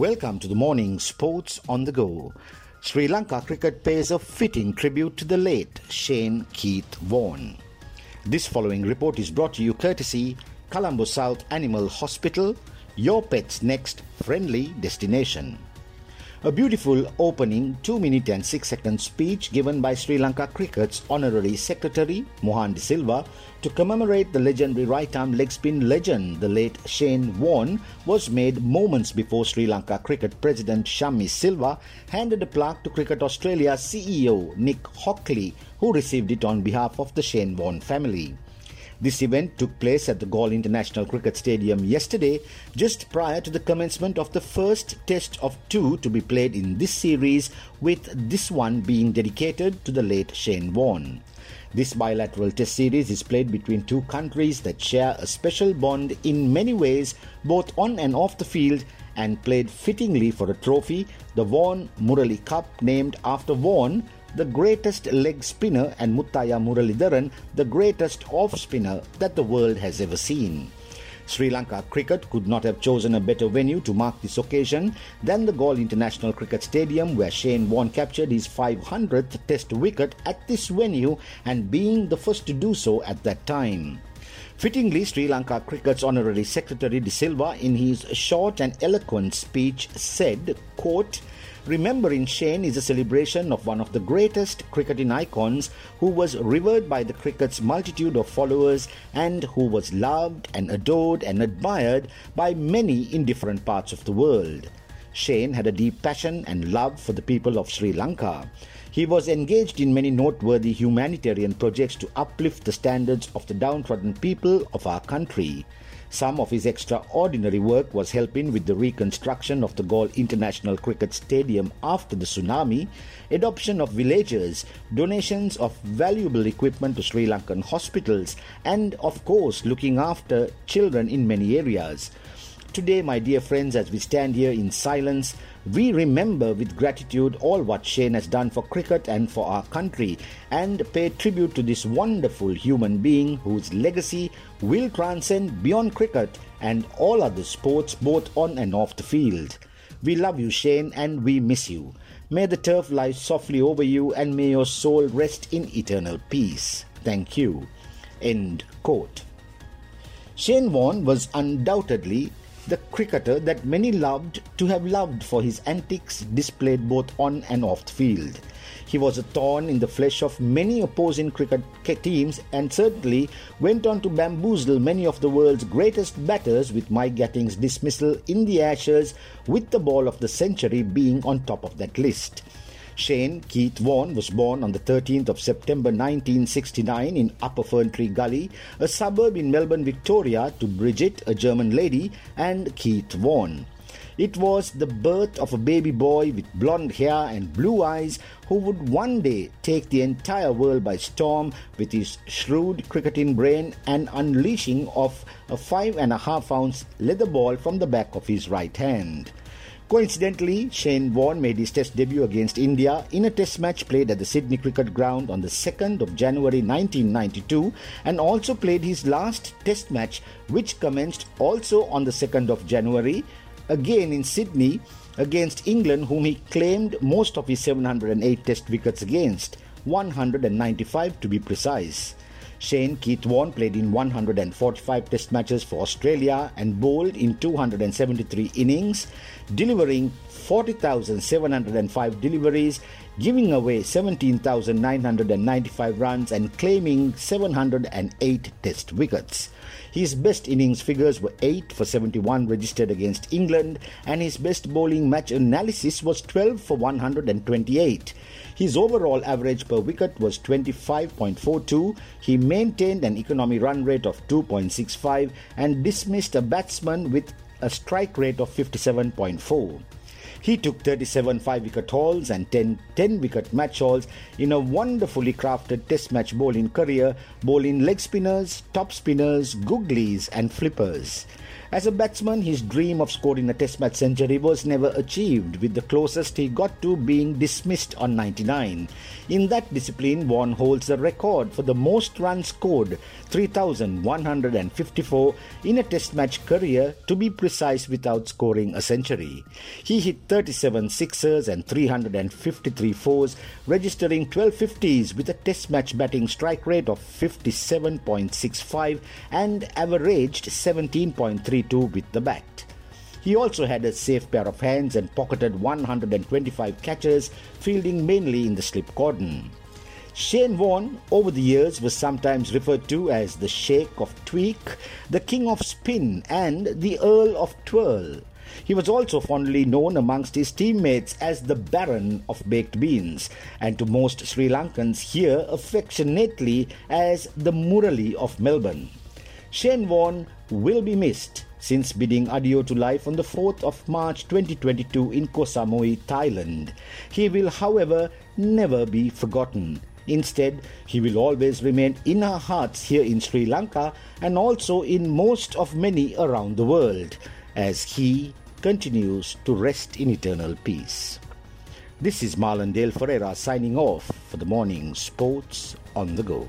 Welcome to the morning Sports on the Go. Sri Lanka cricket pays a fitting tribute to the late Shane Keith Warne. This following report is brought to you courtesy Colombo South Animal Hospital, your pet's next friendly destination. A beautiful opening 2 minute and 6 second speech given by Sri Lanka Cricket's Honorary Secretary Mohan De Silva to commemorate the legendary right arm leg spin legend, the late Shane Warne, was made moments before Sri Lanka Cricket President Shammi Silva handed a plaque to Cricket Australia CEO Nick Hockley, who received it on behalf of the Shane Warne family. This event took place at the Galle International Cricket Stadium yesterday, just prior to the commencement of the first test of two to be played in this series, with this one being dedicated to the late Shane Warne. This bilateral test series is played between two countries that share a special bond in many ways, both on and off the field, and played fittingly for a trophy, the Warne Murali Cup, named after Warne, the greatest leg spinner, and Muthaiya Muralidharan, the greatest off spinner that the world has ever seen. Sri Lanka Cricket could not have chosen a better venue to mark this occasion than the Galle International Cricket Stadium, where Shane Warne captured his 500th Test wicket at this venue and being the first to do so at that time. Fittingly, Sri Lanka Cricket's Honorary Secretary De Silva, in his short and eloquent speech, said, quote, Remembering Shane is a celebration of one of the greatest cricketing icons who was revered by the cricket's multitude of followers and who was loved and adored and admired by many in different parts of the world. Shane had a deep passion and love for the people of Sri Lanka. He was engaged in many noteworthy humanitarian projects to uplift the standards of the downtrodden people of our country. Some of his extraordinary work was helping with the reconstruction of the Galle International Cricket Stadium after the tsunami, adoption of villagers, donations of valuable equipment to Sri Lankan hospitals, and of course looking after children in many areas. Today, my dear friends, as we stand here in silence, we remember with gratitude all what Shane has done for cricket and for our country and pay tribute to this wonderful human being whose legacy will transcend beyond cricket and all other sports, both on and off the field. We love you, Shane, and we miss you. May the turf lie softly over you and may your soul rest in eternal peace. Thank you. End quote. Shane Warne was undoubtedly the cricketer that many loved to have loved for his antics displayed both on and off the field. He was a thorn in the flesh of many opposing cricket teams and certainly went on to bamboozle many of the world's greatest batters with Mike Gatting's dismissal in the Ashes with the ball of the century being on top of that list. Shane Keith Warne was born on the 13th of September 1969 in Upper Ferntree Gully, a suburb in Melbourne, Victoria, to Brigitte, a German lady, and Keith Warne. It was the birth of a baby boy with blonde hair and blue eyes who would one day take the entire world by storm with his shrewd cricketing brain and unleashing of a five and a half ounce leather ball from the back of his right hand. Coincidentally, Shane Warne made his test debut against India in a test match played at the Sydney Cricket Ground on the 2nd of January 1992 and also played his last test match which commenced also on the 2nd of January again in Sydney against England whom he claimed most of his 708 test wickets against, 195 to be precise. Shane Keith Warne played in 145 test matches for Australia and bowled in 273 innings, delivering 40,705 deliveries, giving away 17,995 runs and claiming 708 test wickets. His best innings figures were 8 for 71 registered against England, and his best bowling match analysis was 12 for 128. His overall average per wicket was 25.42. He maintained an economy run rate of 2.65 and dismissed a batsman with a strike rate of 57.4. He took 37 5 wicket hauls and 10 10 wicket match hauls in a wonderfully crafted test match bowling career, bowling leg spinners, top spinners, googlies, and flippers. As a batsman, his dream of scoring a Test match century was never achieved, with the closest he got to being dismissed on 99. In that discipline, Warne holds the record for the most runs scored, 3,154, in a Test match career, to be precise, without scoring a century. He hit 37 sixers and 353 fours, registering 12 50s with a Test match batting strike rate of 57.65 and averaged 17.3 with the bat. He also had a safe pair of hands and pocketed 125 catches, fielding mainly in the slip cordon. Shane Warne, over the years, was sometimes referred to as the Sheikh of Tweak, the King of Spin, and the Earl of Twirl. He was also fondly known amongst his teammates as the Baron of Baked Beans, and to most Sri Lankans here affectionately as the Murali of Melbourne. Shane Warne will be missed since bidding adieu to life on the 4th of March 2022 in Koh Samui, Thailand. He will, however, never be forgotten. Instead, he will always remain in our hearts here in Sri Lanka and also in most of many around the world as he continues to rest in eternal peace. This is Marlon Dale Ferreira signing off for the morning Sports on the Go.